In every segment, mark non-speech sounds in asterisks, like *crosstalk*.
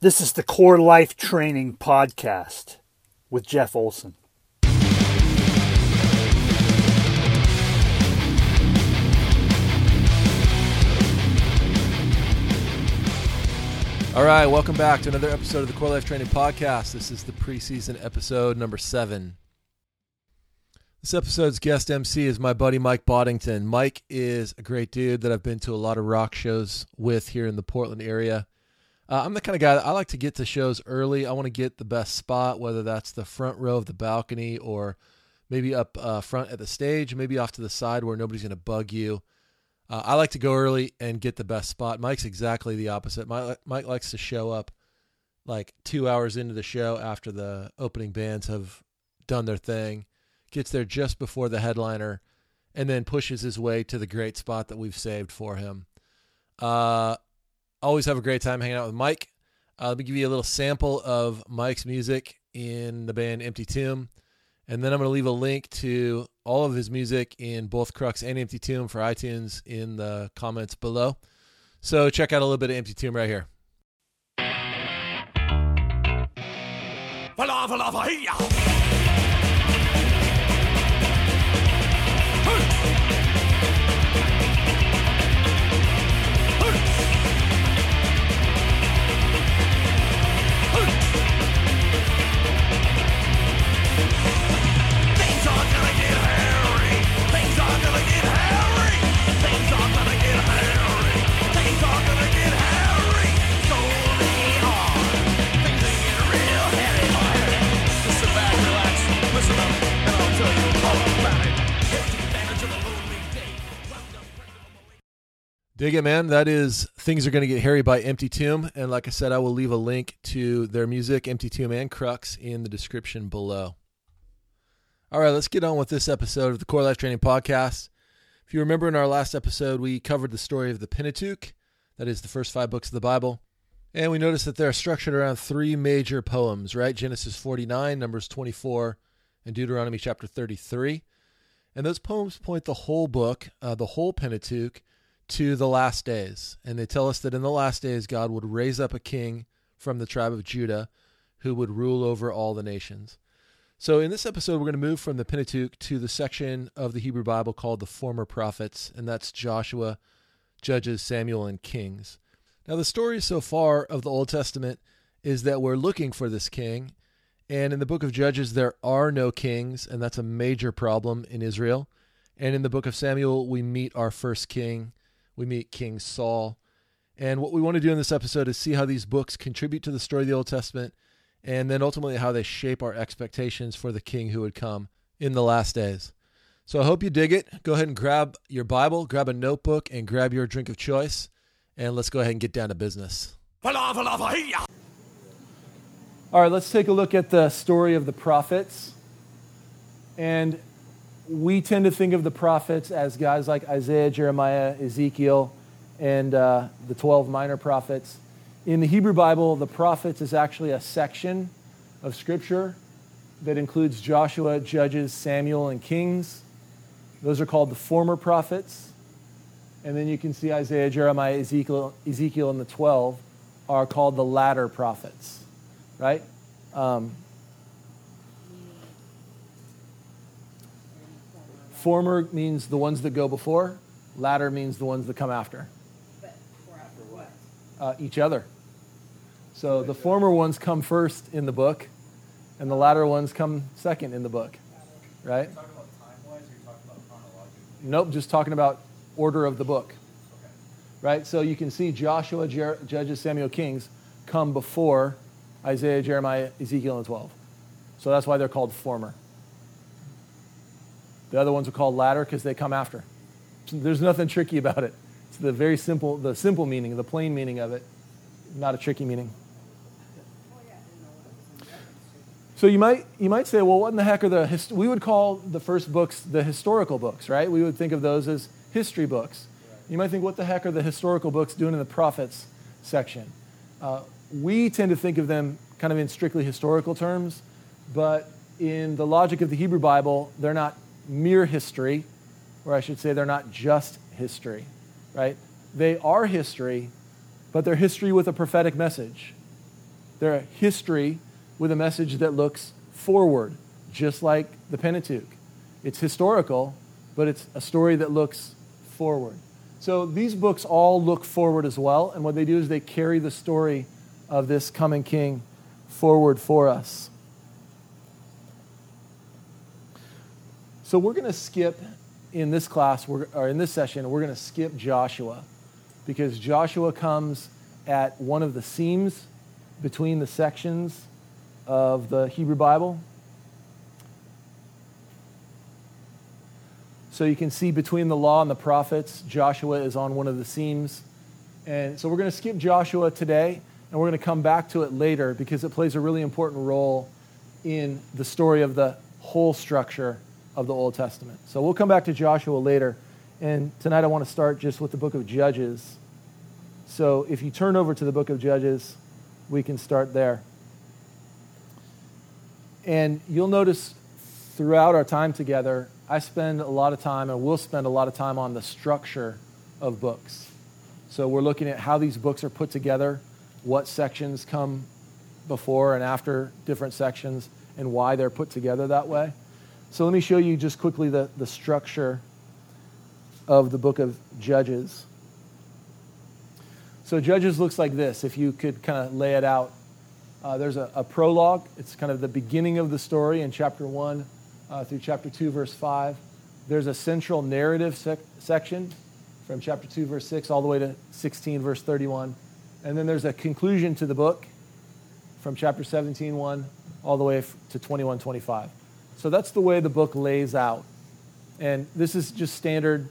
This is the Core Life Training Podcast with Jeff Olson. All right, welcome back to another episode of the Core Life Training Podcast. This is the preseason episode number seven. This episode's guest MC is my buddy Mike Boddington. Mike is a great dude that I've been to a lot of rock shows with here in the Portland area. Uh, I'm the kind of guy that I like to get to shows early. I want to get the best spot, whether that's the front row of the balcony or maybe up uh, front at the stage, maybe off to the side where nobody's going to bug you. Uh, I like to go early and get the best spot. Mike's exactly the opposite. Mike, Mike likes to show up like two hours into the show after the opening bands have done their thing, gets there just before the headliner, and then pushes his way to the great spot that we've saved for him. Uh, always have a great time hanging out with Mike. Uh, let me give you a little sample of Mike's music in the band Empty Tomb. And then I'm going to leave a link to all of his music in both Crux and Empty Tomb for iTunes in the comments below. So check out a little bit of Empty Tomb right here. Dig it, man. That is Things Are Gonna Get Hairy by Empty Tomb. And like I said, I will leave a link to their music, Empty Tomb and Crux, in the description below. All right, let's get on with this episode of the Core Life Training Podcast. If you remember in our last episode, we covered the story of the Pentateuch, that is the first five books of the Bible. And we noticed that they're structured around three major poems, right? Genesis 49, Numbers 24, and Deuteronomy chapter 33. And those poems point the whole book, uh, the whole Pentateuch, to the last days. And they tell us that in the last days, God would raise up a king from the tribe of Judah who would rule over all the nations. So, in this episode, we're going to move from the Pentateuch to the section of the Hebrew Bible called the former prophets, and that's Joshua, Judges, Samuel, and Kings. Now, the story so far of the Old Testament is that we're looking for this king. And in the book of Judges, there are no kings, and that's a major problem in Israel. And in the book of Samuel, we meet our first king, we meet King Saul. And what we want to do in this episode is see how these books contribute to the story of the Old Testament and then ultimately how they shape our expectations for the king who would come in the last days. So I hope you dig it. Go ahead and grab your Bible, grab a notebook, and grab your drink of choice. And let's go ahead and get down to business. All right, let's take a look at the story of the prophets. And we tend to think of the prophets as guys like Isaiah, Jeremiah, Ezekiel, and uh, the 12 minor prophets. In the Hebrew Bible, the prophets is actually a section of Scripture that includes Joshua, Judges, Samuel, and Kings. Those are called the former prophets. And then you can see Isaiah, Jeremiah, Ezekiel, Ezekiel, and the 12 are called the latter prophets, right? Um, Former means the ones that go before. Latter means the ones that come after. But after what? Uh, each other. So the former ones come first in the book, and the latter ones come second in the book. Right? Nope, just talking about order of the book. Okay. Right? So you can see Joshua, Jer- Judges, Samuel, Kings come before Isaiah, Jeremiah, Ezekiel, and 12. So that's why they're called former. The other ones are called latter because they come after. There's nothing tricky about it. It's the very simple, the simple meaning, the plain meaning of it, not a tricky meaning. So you might you might say, well, what in the heck are the? we would call the first books the historical books, right? We would think of those as history books. You might think, what the heck are the historical books doing in the prophets section? Uh, we tend to think of them kind of in strictly historical terms, but in the logic of the Hebrew Bible, they're not mere history, or I should say they're not just history, right? They are history, but they're history with a prophetic message. They're a history with a message that looks forward, just like the Pentateuch. It's historical, but it's a story that looks forward. So these books all look forward as well, and what they do is they carry the story of this coming king forward for us. So we're going to skip in this class, or in this session, we're going to skip Joshua because Joshua comes at one of the seams between the sections of the Hebrew Bible. So you can see between the law and the prophets, Joshua is on one of the seams. And so we're going to skip Joshua today, and we're going to come back to it later because it plays a really important role in the story of the whole structure of the Old Testament. So we'll come back to Joshua later. And tonight I want to start just with the book of Judges. So if you turn over to the book of Judges, we can start there. And you'll notice throughout our time together, I spend a lot of time and we'll spend a lot of time on the structure of books. So we're looking at how these books are put together, what sections come before and after different sections, and why they're put together that way. So let me show you just quickly the, the structure of the book of Judges. So Judges looks like this, if you could kind of lay it out. Uh, there's a, a, prologue, it's kind of the beginning of the story in chapter 1 uh, through chapter 2, verse 5. There's a central narrative sec- section from chapter 2, verse 6, all the way to 16, verse 31. And then there's a conclusion to the book from chapter 17, 1, all the way to 21, 25. So that's the way the book lays out. And this is just standard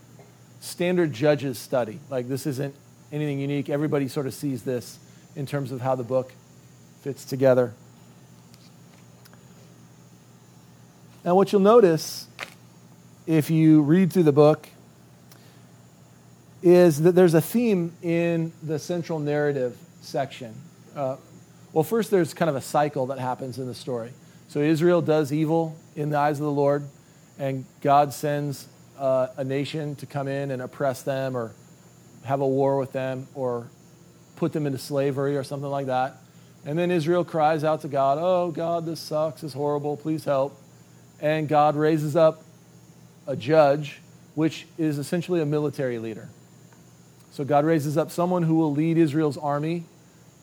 standard judges study. Like this isn't anything unique. Everybody sort of sees this in terms of how the book fits together. Now, what you'll notice if you read through the book is that there's a theme in the central narrative section. Uh, well, first, there's kind of a cycle that happens in the story. So, Israel does evil in the eyes of the Lord, and God sends uh, a nation to come in and oppress them or have a war with them or put them into slavery or something like that. And then Israel cries out to God, Oh, God, this sucks. It's horrible. Please help and God raises up a judge, which is essentially a military leader. So God raises up someone who will lead Israel's army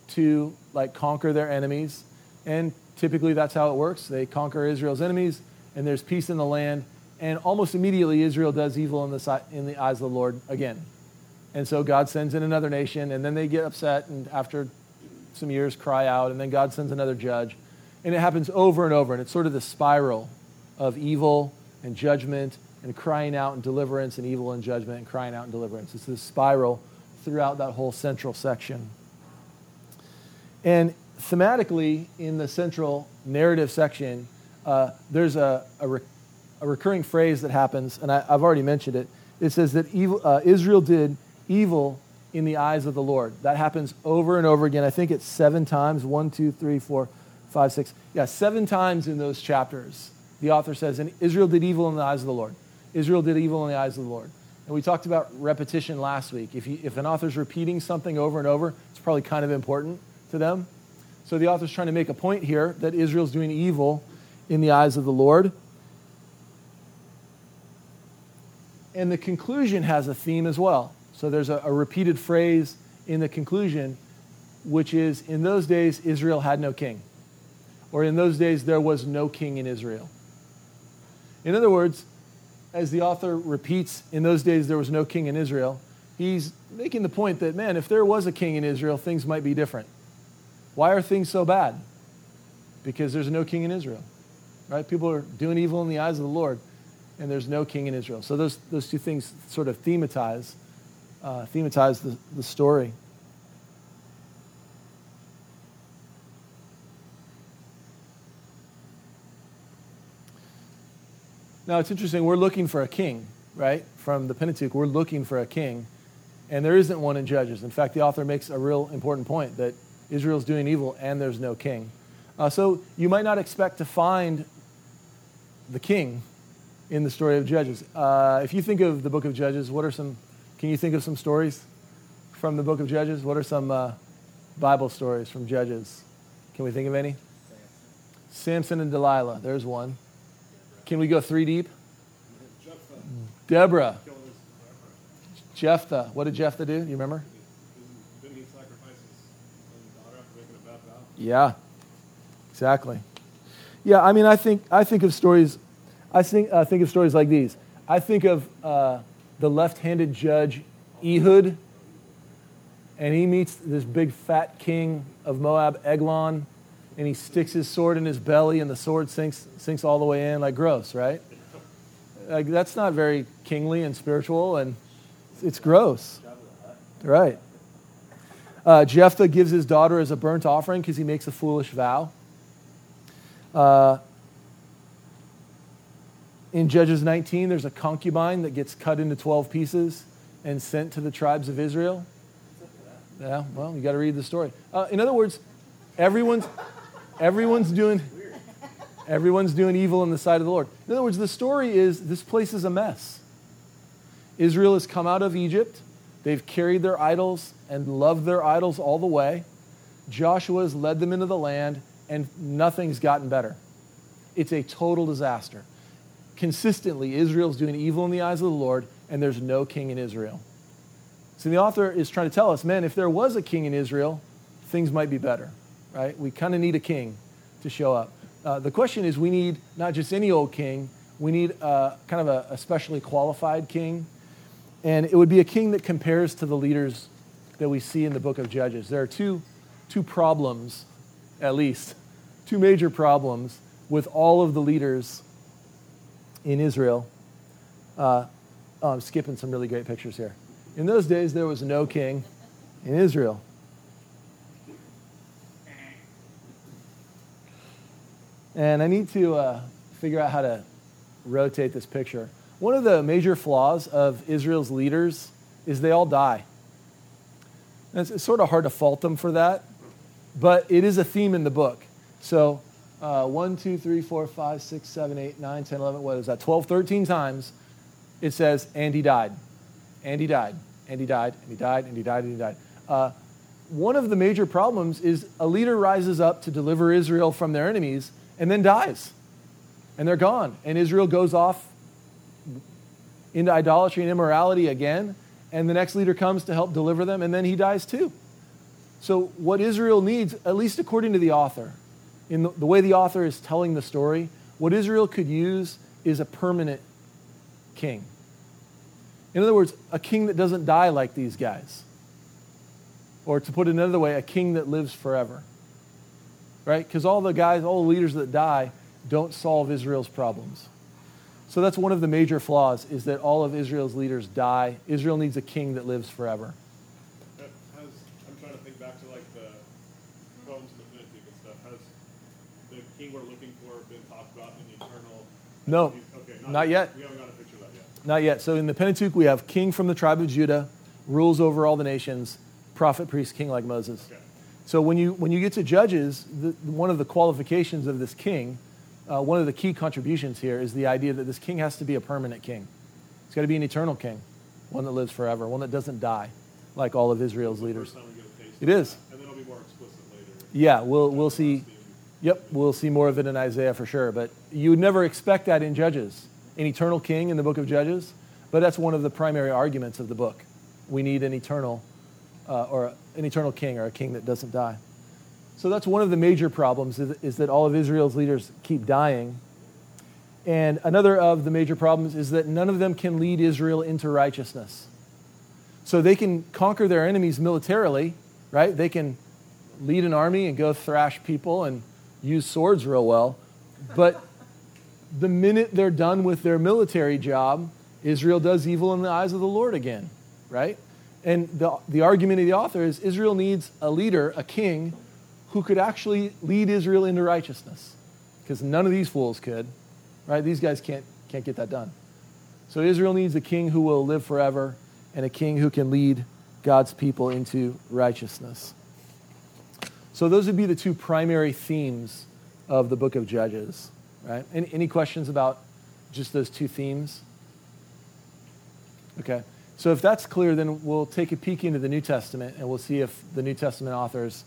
to like conquer their enemies. And typically that's how it works. They conquer Israel's enemies and there's peace in the land. And almost immediately Israel does evil in the, in the eyes of the Lord again. And so God sends in another nation and then they get upset and after some years cry out and then God sends another judge. And it happens over and over and it's sort of the spiral of evil and judgment and crying out and deliverance and evil and judgment and crying out and deliverance. It's this spiral throughout that whole central section. And thematically, in the central narrative section, uh, there's a, a, re- a, recurring phrase that happens, and I, have already mentioned it. It says that evil, uh, Israel did evil in the eyes of the Lord. That happens over and over again. I think it's seven times one, two, three, four, five, six. Yeah, seven times in those chapters the author says, and Israel did evil in the eyes of the Lord. Israel did evil in the eyes of the Lord. And we talked about repetition last week. If, you, if an author's repeating something over and over, it's probably kind of important to them. So the author's trying to make a point here that Israel's doing evil in the eyes of the Lord. And the conclusion has a theme as well. So there's a, a repeated phrase in the conclusion, which is In those days, Israel had no king. Or in those days, there was no king in Israel. In other words, as the author repeats, in those days there was no king in Israel, he's making the point that, man, if there was a king in Israel, things might be different. Why are things so bad? Because there's no king in Israel, right? People are doing evil in the eyes of the Lord, and there's no king in Israel. So those, those two things sort of thematize, uh, thematize the, the story. Now, it's interesting. We're looking for a king, right? From the Pentateuch, we're looking for a king, and there isn't one in Judges. In fact, the author makes a real important point that Israel's doing evil and there's no king. Uh, so you might not expect to find the king in the story of Judges. Uh, if you think of the book of Judges, what are some, can you think of some stories from the book of Judges? What are some uh, Bible stories from Judges? Can we think of any? Samson and Delilah. There's one. Can we go three deep? Deborah. Jephthah. What did Jephthah do? You remember? Didn't he sacrifice his daughter after making a bad vow? Yeah, exactly. Yeah, I mean, I think I think of stories. I think uh, think of stories like these. I think of uh, the left-handed judge Ehud, and he meets this big fat king of Moab, Eglon, and he sticks his sword in his belly, and the sword sinks sinks all the way in. Like gross, right? Like that's not very kingly and spiritual, and it's gross, right? Uh, Jephthah gives his daughter as a burnt offering because he makes a foolish vow. Uh, in Judges 19, there's a concubine that gets cut into 12 pieces and sent to the tribes of Israel. Yeah, well, you got to read the story. Uh, in other words, everyone's everyone's doing everyone's doing evil in the sight of the Lord. In other words, the story is this place is a mess. Israel has come out of Egypt. They've carried their idols and loved their idols all the way. Joshua has led them into the land, and nothing's gotten better. It's a total disaster. Consistently, Israel's doing evil in the eyes of the Lord, and there's no king in Israel. So the author is trying to tell us, man, if there was a king in Israel, things might be better, right? We kind of need a king to show up. Uh, the question is, we need not just any old king, we need uh, kind of a, a specially qualified king. And it would be a king that compares to the leaders that we see in the book of Judges. There are two, two problems, at least, two major problems with all of the leaders in Israel. Uh, oh, I'm skipping some really great pictures here. In those days, there was no king in Israel. And I need to uh, figure out how to rotate this picture. One of the major flaws of Israel's leaders is they all die. And it's, sort of hard to fault them for that, but it is a theme in the book. So, uh, 1, 2, 3, 4, 5, 6, 7, 8, 9, 10, 11, what is that? 12, 13 times it says, and he died. And he died. And he died. And he died. And he died. And he died. Uh, one of the major problems is a leader rises up to deliver Israel from their enemies and then dies. And they're gone. And Israel goes off into idolatry and immorality again. And the next leader comes to help deliver them, and then he dies too. So, what Israel needs, at least according to the author, in the, the way the author is telling the story, what Israel could use is a permanent king. In other words, a king that doesn't die like these guys. Or to put it another way, a king that lives forever. Right? Because all the guys, all the leaders that die don't solve Israel's problems. So that's one of the major flaws is that all of Israel's leaders die. Israel needs a king that lives forever. Has, I'm trying to think back to like the poems in the Pentateuch and stuff. Has the king we're looking for been talked about in the eternal? No, okay, not yet. We haven't got a picture of that yet. Not yet. So in the Pentateuch, we have king from the tribe of Judah, rules over all the nations, prophet, priest, king like Moses. Okay. So when you, when you get to Judges, the, one of the qualifications of this king, uh, one of the key contributions here is the idea that this king has to be a permanent king. It's got to be an eternal king, one that lives forever, one that doesn't die, like all of Israel's leaders. First time we get a taste. It is. And then it'll be more explicit later. Yeah, we'll, we'll see. Yep, we'll see more of it in Isaiah for sure. But you would never expect that in Judges, an eternal king in the book of Judges. But that's one of the primary arguments of the book. We need an eternal, uh, or an eternal king, or a king that doesn't die. So that's one of the major problems is, that all of Israel's leaders keep dying. And another of the major problems is that none of them can lead Israel into righteousness. So they can conquer their enemies militarily, right? They can lead an army and go thrash people and use swords real well. But the minute they're done with their military job, Israel does evil in the eyes of the Lord again, right? And the, the argument of the author is Israel needs a leader, a king, who could actually lead Israel into righteousness. Because none of these fools could, right? These guys can't, can't get that done. So Israel needs a king who will live forever and a king who can lead God's people into righteousness. So those would be the two primary themes of the book of Judges, right? Any, any questions about just those two themes? Okay. So if that's clear, then we'll take a peek into the New Testament and we'll see if the New Testament authors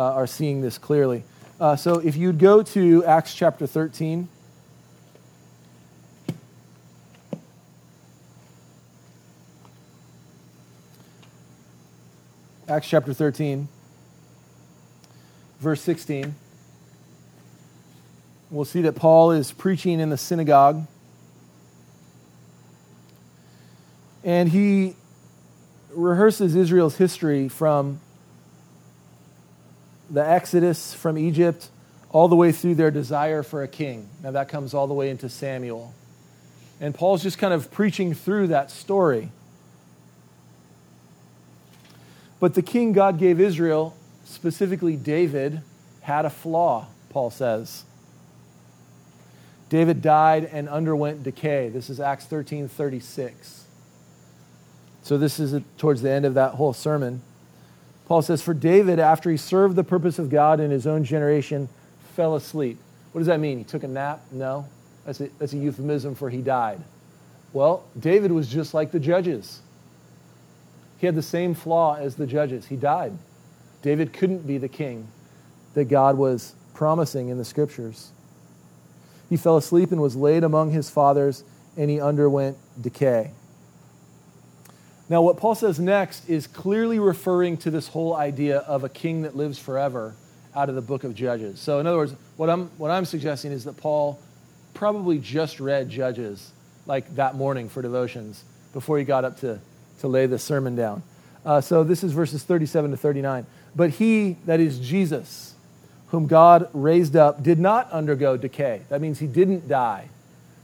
uh, are seeing this clearly. Uh, so if you'd go to Acts chapter 13. Acts chapter 13, verse 16. We'll see that Paul is preaching in the synagogue. And he rehearses Israel's history from the Exodus from Egypt all the way through their desire for a king. Now, that comes all the way into Samuel. And Paul's just kind of preaching through that story. But the king God gave Israel, specifically David, had a flaw, Paul says. David died and underwent decay. This is Acts 13 36. So, this is towards the end of that whole sermon. Paul says, For David, after he served the purpose of God in his own generation, fell asleep. What does that mean? He took a nap? No. That's a, that's a euphemism for he died. Well, David was just like the judges. He had the same flaw as the judges. He died. David couldn't be the king that God was promising in the scriptures. He fell asleep and was laid among his fathers, and he underwent decay. Now, what Paul says next is clearly referring to this whole idea of a king that lives forever out of the book of Judges. So, in other words, what I'm, what I'm suggesting is that Paul probably just read Judges like that morning for devotions before he got up to to lay the sermon down. Uh, so this is verses 37 to 39. But he, that is Jesus, whom God raised up, did not undergo decay. That means he didn't die.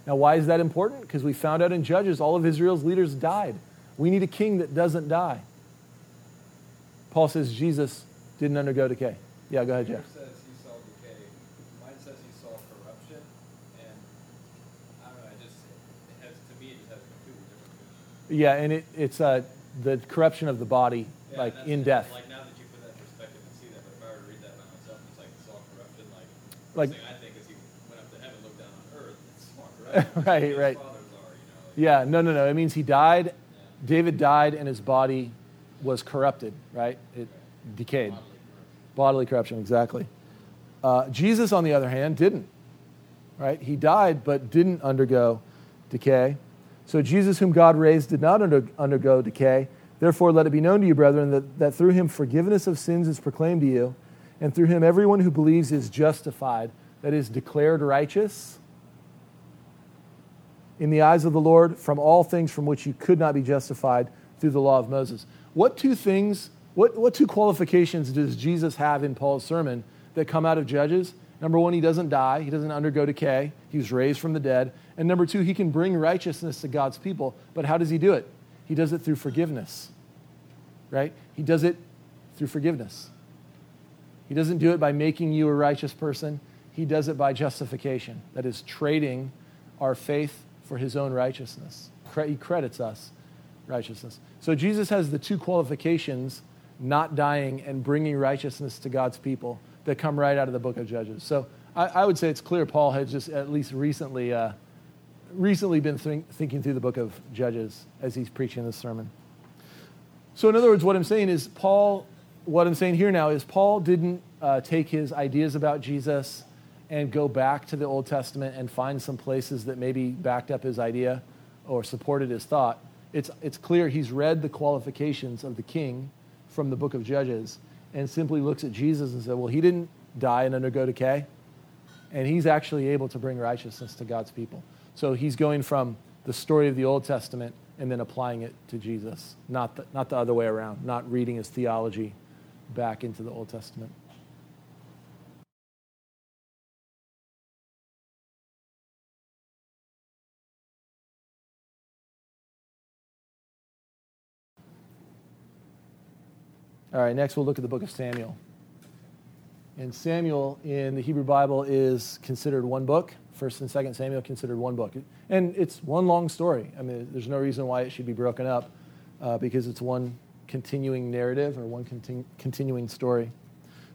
Now, why is that important? Because we found out in Judges all of Israel's leaders died. We need a king that doesn't die. Paul says Jesus didn't undergo decay. Yeah, go ahead, Jeff. says he saw decay. Mine says he saw corruption, and I don't know. It just it has to me it just has a completely different. Yeah, and it, it's uh, the corruption of the body, Yeah, like in death. Like now that you put that in perspective and see that, but if I were to read that by myself, it's like saw corruption. Like, Like- thing I think is he went up to heaven, looked down on earth, and *laughs* saw *laughs* corruption. Right, right. are, you know. Like, Yeah, no, no, no. It means he died. David died and his body was corrupted, right? It decayed. Bodily corruption, exactly. Uh, Jesus, on the other hand, didn't, right? He died but didn't undergo decay. So Jesus, whom God raised, did not under, undergo decay. Therefore, let it be known to you, brethren, that, that through him forgiveness of sins is proclaimed to you, and through him everyone who believes is justified, that is, declared righteous in the eyes of the Lord from all things from which you could not be justified through the law of Moses. What two things, what, what two qualifications does Jesus have in Paul's sermon that come out of Judges? Number one, he doesn't die, he doesn't undergo decay, he was raised from the dead. And number two, he can bring righteousness to God's people. But how does he do it? He does it through forgiveness, right? He does it through forgiveness. He doesn't do it by making you a righteous person. He does it by justification. That is, trading our faith for his own righteousness. He credits us righteousness. So Jesus has the two qualifications not dying and bringing righteousness to God's people that come right out of the book of Judges. So I, I would say it's clear Paul had just at least recently, uh, recently been think, thinking through the book of Judges as he's preaching this sermon. So, in other words, what I'm saying is, Paul, what I'm saying here now is, Paul didn't uh, take his ideas about Jesus and go back to the Old Testament and find some places that maybe backed up his idea or supported his thought. It's, it's clear he's read the qualifications of the king from the book of Judges and simply looks at Jesus and said, Well, he didn't die and undergo decay, and he's actually able to bring righteousness to God's people. So he's going from the story of the Old Testament and then applying it to Jesus, not the, not the other way around, not reading his theology back into the Old Testament. All right, next we'll look at the book of Samuel. And Samuel in the Hebrew Bible is considered one book. First and Second Samuel considered one book, and it's one long story. I mean, there's no reason why it should be broken up uh, because it's one continuing narrative or one contin- continuing story.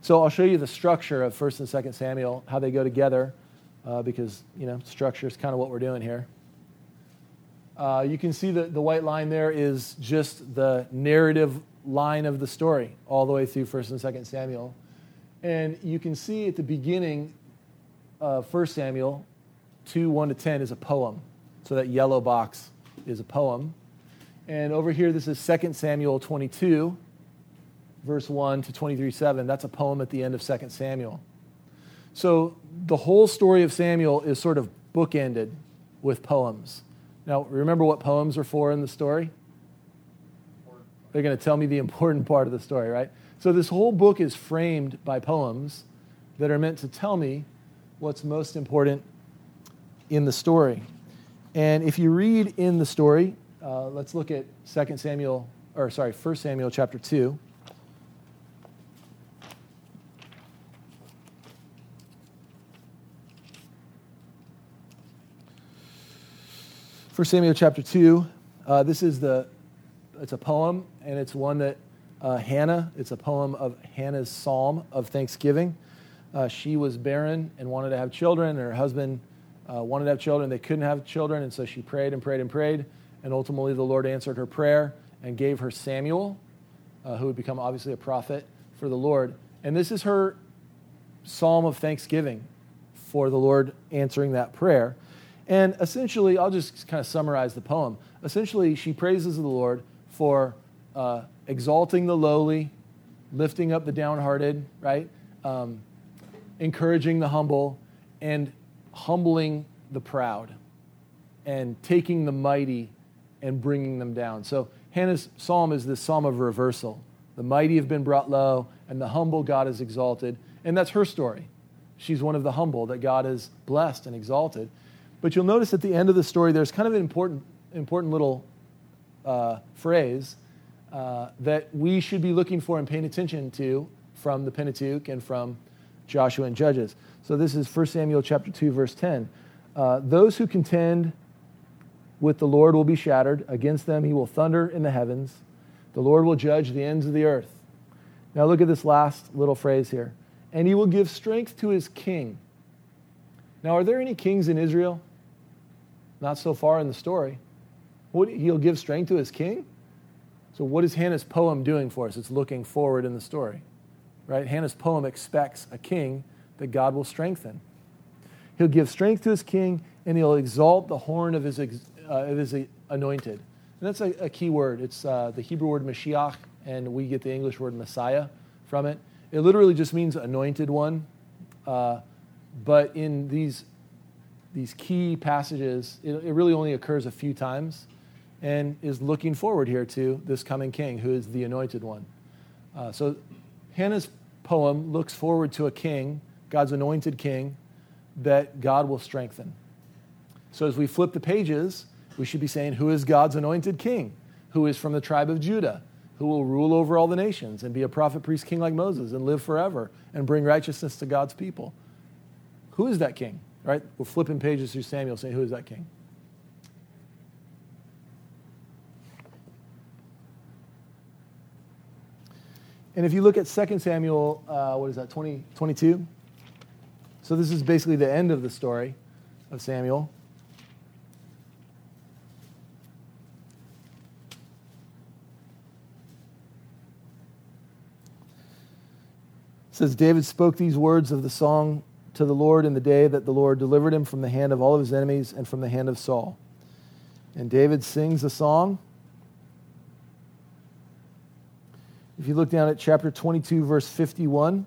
So I'll show you the structure of First and Second Samuel, how they go together, uh, because you know structure is kind of what we're doing here. Uh, you can see that the white line there is just the narrative line of the story all the way through First and Second Samuel. And you can see at the beginning of 1 Samuel 2 1 to 10 is a poem. So that yellow box is a poem. And over here, this is 2 Samuel 22, verse 1 to 23 7. That's a poem at the end of 2 Samuel. So the whole story of Samuel is sort of bookended with poems. Now, remember what poems are for in the story? They're going to tell me the important part of the story, right? So this whole book is framed by poems that are meant to tell me what's most important in the story. And if you read in the story, uh, let's look at 2 Samuel, or sorry, 1 Samuel chapter 2. First Samuel chapter 2. Uh, this is the, it's a poem, and it's one that uh, Hannah, it's a poem of Hannah's psalm of thanksgiving. Uh, she was barren and wanted to have children, and her husband uh, wanted to have children. They couldn't have children, and so she prayed and prayed and prayed. And ultimately, the Lord answered her prayer and gave her Samuel, uh, who would become obviously a prophet for the Lord. And this is her psalm of thanksgiving for the Lord answering that prayer. And essentially, I'll just kind of summarize the poem. Essentially, she praises the Lord for uh, exalting the lowly, lifting up the downhearted, right? Um, encouraging the humble, and humbling the proud, and taking the mighty and bringing them down. So Hannah's psalm is this psalm of reversal. The mighty have been brought low, and the humble God is exalted. And that's her story. She's one of the humble that God has blessed and exalted. But you'll notice at the end of the story, there's kind of an important, important little uh, phrase uh, that we should be looking for and paying attention to from the Pentateuch and from Joshua and Judges. So this is 1 Samuel chapter 2, verse 10. Uh, Those who contend with the Lord will be shattered. Against them he will thunder in the heavens. The Lord will judge the ends of the earth. Now look at this last little phrase here. And he will give strength to his king. Now, are there any kings in Israel? Not so far in the story. What, he'll give strength to his king? So, what is Hannah's poem doing for us? It's looking forward in the story, right? Hannah's poem expects a king that God will strengthen. He'll give strength to his king, and he'll exalt the horn of his, uh, of his anointed. And that's a, a key word. It's uh, the Hebrew word Mashiach, and we get the English word Messiah from it. It literally just means anointed one. Uh, but in these, these key passages, it, it really only occurs a few times and is looking forward here to this coming king who is the anointed one. Uh, so Hannah's poem looks forward to a king, God's anointed king, that God will strengthen. So as we flip the pages, we should be saying, Who is God's anointed king? Who is from the tribe of Judah? Who will rule over all the nations and be a prophet, priest, king like Moses and live forever and bring righteousness to God's people? Who is that king? Right? We're flipping pages through Samuel saying, Who is that king? And if you look at 2 Samuel, uh, what is that, 20, 22? So this is basically the end of the story of Samuel. Says David spoke these words of the song to the Lord in the day that the Lord delivered him from the hand of all of his enemies and from the hand of Saul. And David sings a song If you look down at chapter 22, verse 51,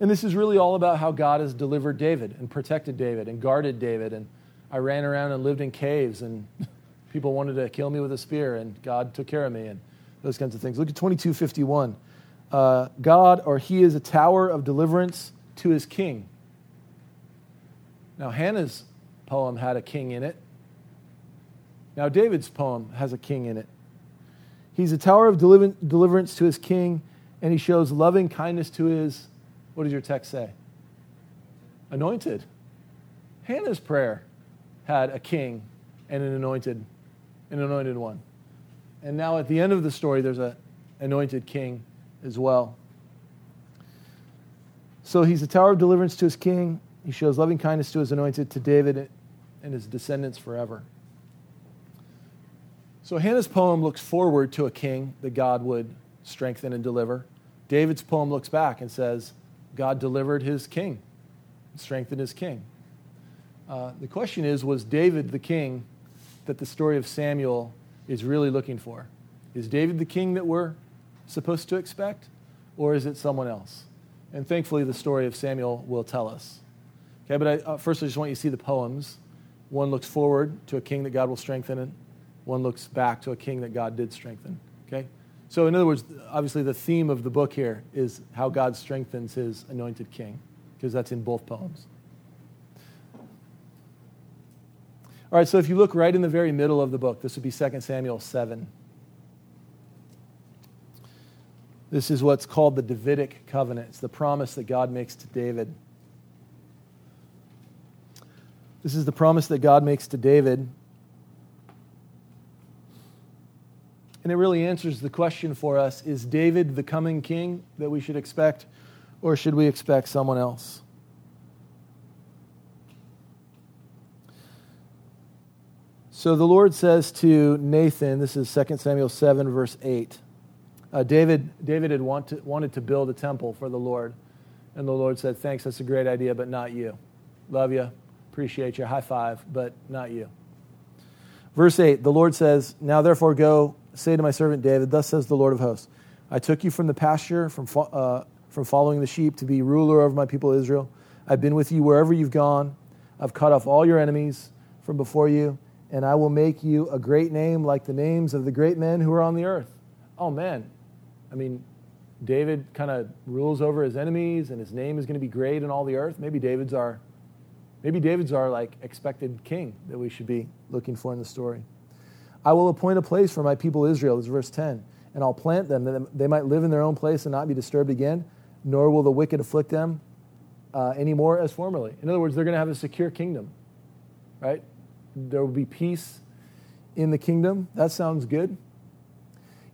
and this is really all about how God has delivered David and protected David and guarded David. And I ran around and lived in caves, and *laughs* people wanted to kill me with a spear, and God took care of me, and those kinds of things. Look at 2251. Uh, God, or He is a tower of deliverance to His king. Now, Hannah's poem had a king in it. Now, David's poem has a king in it. He's a tower of deliverance to his king, and he shows loving kindness to his, what does your text say? Anointed. Hannah's prayer had a king and an anointed, an anointed one. And now at the end of the story, there's an anointed king as well. So he's a tower of deliverance to his king. He shows loving kindness to his anointed, to David and his descendants forever. So Hannah's poem looks forward to a king that God would strengthen and deliver. David's poem looks back and says, God delivered his king, strengthened his king. Uh, the question is was David the king that the story of Samuel is really looking for? Is David the king that we're supposed to expect, or is it someone else? And thankfully, the story of Samuel will tell us. Okay, but I, uh, first, I just want you to see the poems. One looks forward to a king that God will strengthen, and one looks back to a king that God did strengthen. Okay? So, in other words, obviously, the theme of the book here is how God strengthens his anointed king, because that's in both poems. All right, so if you look right in the very middle of the book, this would be 2 Samuel 7. This is what's called the Davidic covenant. It's the promise that God makes to David. This is the promise that God makes to David. And it really answers the question for us is David the coming king that we should expect, or should we expect someone else? So the Lord says to Nathan, this is 2 Samuel 7, verse 8. Uh, David, David had want to, wanted to build a temple for the Lord. And the Lord said, Thanks, that's a great idea, but not you. Love you, appreciate you, high five, but not you. Verse 8 The Lord says, Now therefore go, say to my servant David, Thus says the Lord of hosts, I took you from the pasture, from, uh, from following the sheep, to be ruler over my people Israel. I've been with you wherever you've gone. I've cut off all your enemies from before you, and I will make you a great name like the names of the great men who are on the earth. Oh, man, I mean, David kind of rules over his enemies and his name is going to be great in all the earth. Maybe David's our maybe David's our like expected king that we should be looking for in the story. I will appoint a place for my people Israel, is verse 10, and I'll plant them that they might live in their own place and not be disturbed again, nor will the wicked afflict them uh, anymore as formerly. In other words, they're going to have a secure kingdom, right? There will be peace in the kingdom. That sounds good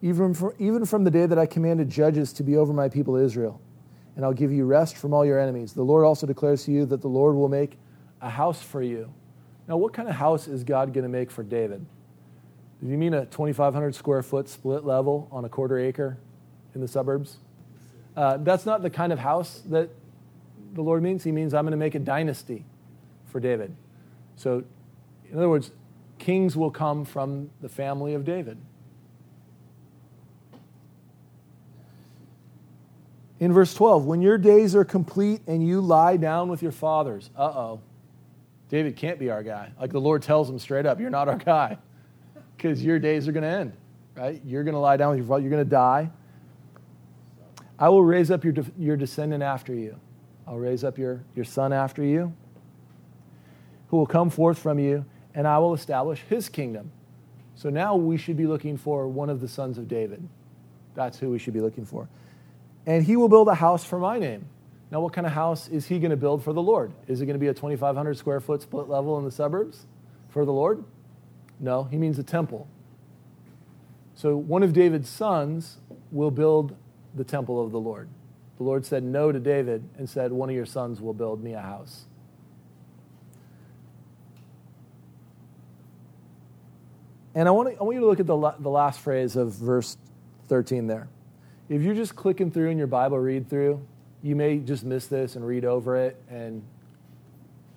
even from, even from the day that I commanded judges to be over my people Israel. And I'll give you rest from all your enemies. The Lord also declares to you that the Lord will make a house for you. Now, what kind of house is God going to make for David? Do you mean a 2,500 square foot split level on a quarter acre in the suburbs? Uh, that's not the kind of house that the Lord means. He means I'm going to make a dynasty for David. So, in other words, kings will come from the family of David. in verse 12, when your days are complete and you lie down with your fathers, uh oh, David can't be our guy. Like the Lord tells him straight up, you're not our guy because your days are going to end, right? You're going to lie down with your father, you're going to die. I will raise up your, de- your descendant after you. I'll raise up your, your son after you, who will come forth from you, and I will establish his kingdom. So now we should be looking for one of the sons of David. That's who we should be looking for and he will build a house for my name. Now, what kind of house is he going to build for the Lord? Is it going to be a 2,500 square foot split level in the suburbs for the Lord? No, he means a temple. So, one of David's sons will build the temple of the Lord. The Lord said no to David and said, One of your sons will build me a house. And I want, to, I want you to look at the, the last phrase of verse 13 there if you're just clicking through in your Bible read through, you may just miss this and read over it, and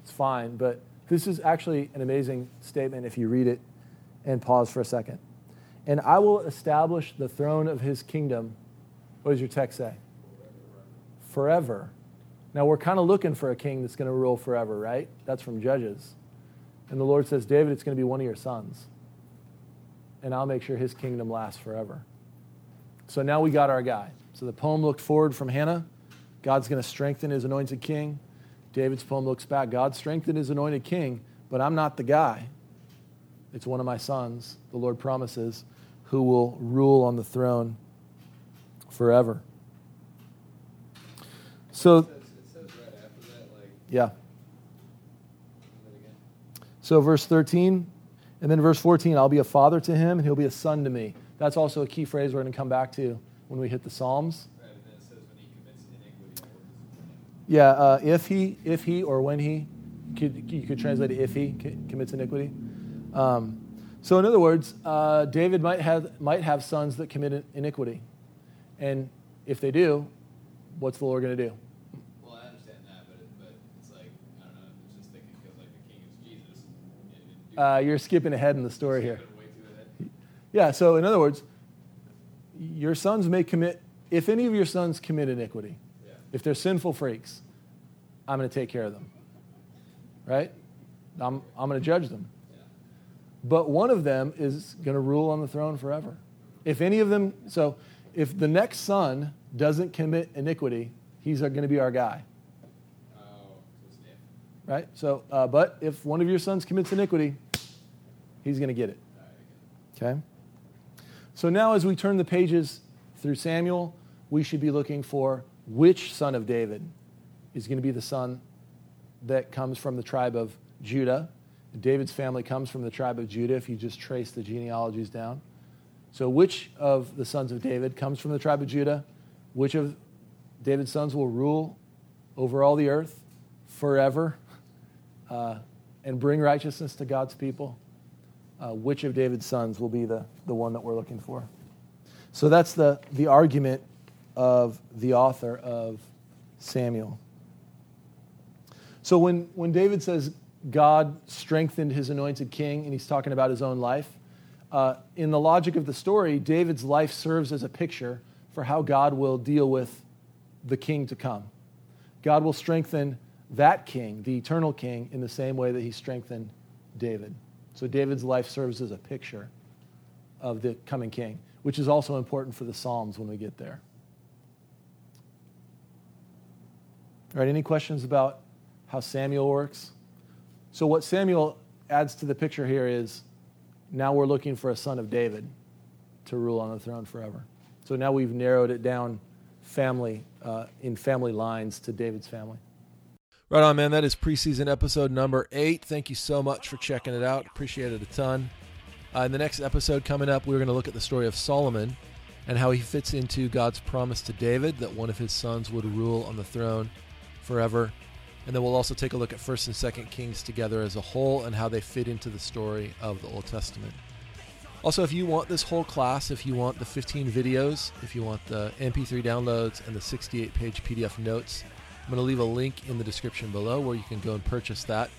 it's fine. But this is actually an amazing statement if you read it and pause for a second. And I will establish the throne of his kingdom. What does your text say? Forever. Now, we're kind of looking for a king that's going to rule forever, right? That's from Judges. And the Lord says, David, it's going to be one of your sons. And I'll make sure his kingdom lasts forever. So now we got our guy. So the poem looked forward from Hannah. God's going to strengthen his anointed king. David's poem looks back. God strengthened his anointed king, but I'm not the guy. It's one of my sons, the Lord promises, who will rule on the throne forever. So, It says, it says right after that, like, yeah. say that again. So, verse 13, and then verse 14 I'll be a father to him, and he'll be a son to me. That's also a key phrase we're going to come back to when we hit the Psalms. Yeah, uh, if he, if he, or when he, could, you could translate it if he commits iniquity. Um, so, in other words, uh, David might have might have sons that commit iniquity, and if they do, what's the Lord going to do? Well, I understand that, but, it's like I don't know. Just thinking because like the king Jesus. Uh, you're skipping ahead in the story here. Yeah. So, in other words, your sons may commit. If any of your sons commit iniquity, if they're sinful freaks, I'm going to take care of them. Right? I'm, I'm going to judge them. But one of them is going to rule on the throne forever. If any of them, so if the next son doesn't commit iniquity, he's going to be our guy. Right? So, uh, but if one of your sons commits iniquity, he's going to get it. Okay? So now, as we turn the pages through Samuel, we should be looking for which son of David is going to be the son that comes from the tribe of Judah. David's family comes from the tribe of Judah if you just trace the genealogies down. So, which of the sons of David comes from the tribe of Judah? Which of David's sons will rule over all the earth forever uh, and bring righteousness to God's people? uh, which of David's sons will be the, the one that we're looking for. So that's the, the argument of the author of Samuel. So when, when David says God strengthened his anointed king, and he's talking about his own life, uh, in the logic of the story, David's life serves as a picture for how God will deal with the king to come. God will strengthen that king, the eternal king, in the same way that he strengthened David. So David's life serves as a picture of the coming king, which is also important for the Psalms when we get there. All right, any questions about how Samuel works? So, what Samuel adds to the picture here is now we're looking for a son of David to rule on the throne forever. So now we've narrowed it down family uh, in family lines to David's family. Right on, man. That is preseason episode number eight. Thank you so much for checking it out. Appreciate it a ton. Uh, in the next episode coming up, we're going to look at the story of Solomon and how he fits into God's promise to David that one of his sons would rule on the throne forever. And then we'll also take a look at First and Second Kings together as a whole and how they fit into the story of the Old Testament. Also, if you want this whole class, if you want the 15 videos, if you want the MP3 downloads and the 68 page PDF notes, I'm going to leave a link in the description below where you can go and purchase that.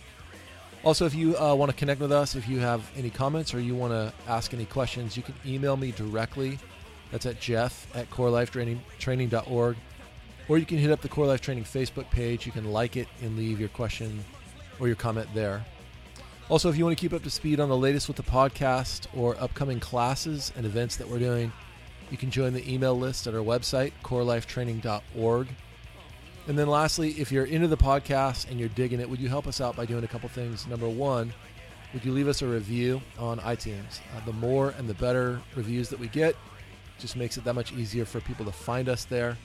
Also, if you uh, want to connect with us, if you have any comments or you want to ask any questions, you can email me directly. That's at jeff at corelifetraining.org. Or you can hit up the Core Life Training Facebook page. You can like it and leave your question or your comment there. Also, if you want to keep up to speed on the latest with the podcast or upcoming classes and events that we're doing, you can join the email list at our website, corelifetraining.org. And then lastly, if you're into the podcast and you're digging it, would you help us out by doing a couple things? Number one, would you leave us a review on iTunes? Uh, the more and the better reviews that we get, just makes it that much easier for people to find us there.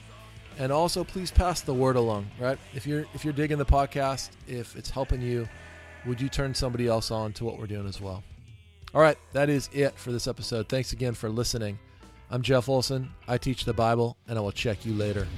And also, please pass the word along. Right? If you're if you're digging the podcast, if it's helping you, would you turn somebody else on to what we're doing as well? All right, that is it for this episode. Thanks again for listening. I'm Jeff Olson. I teach the Bible, and I will check you later.